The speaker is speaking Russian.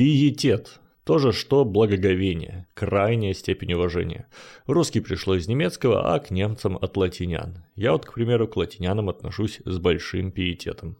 Пиетет. То же, что благоговение, крайняя степень уважения. Русский пришло из немецкого, а к немцам от латинян. Я вот, к примеру, к латинянам отношусь с большим пиететом.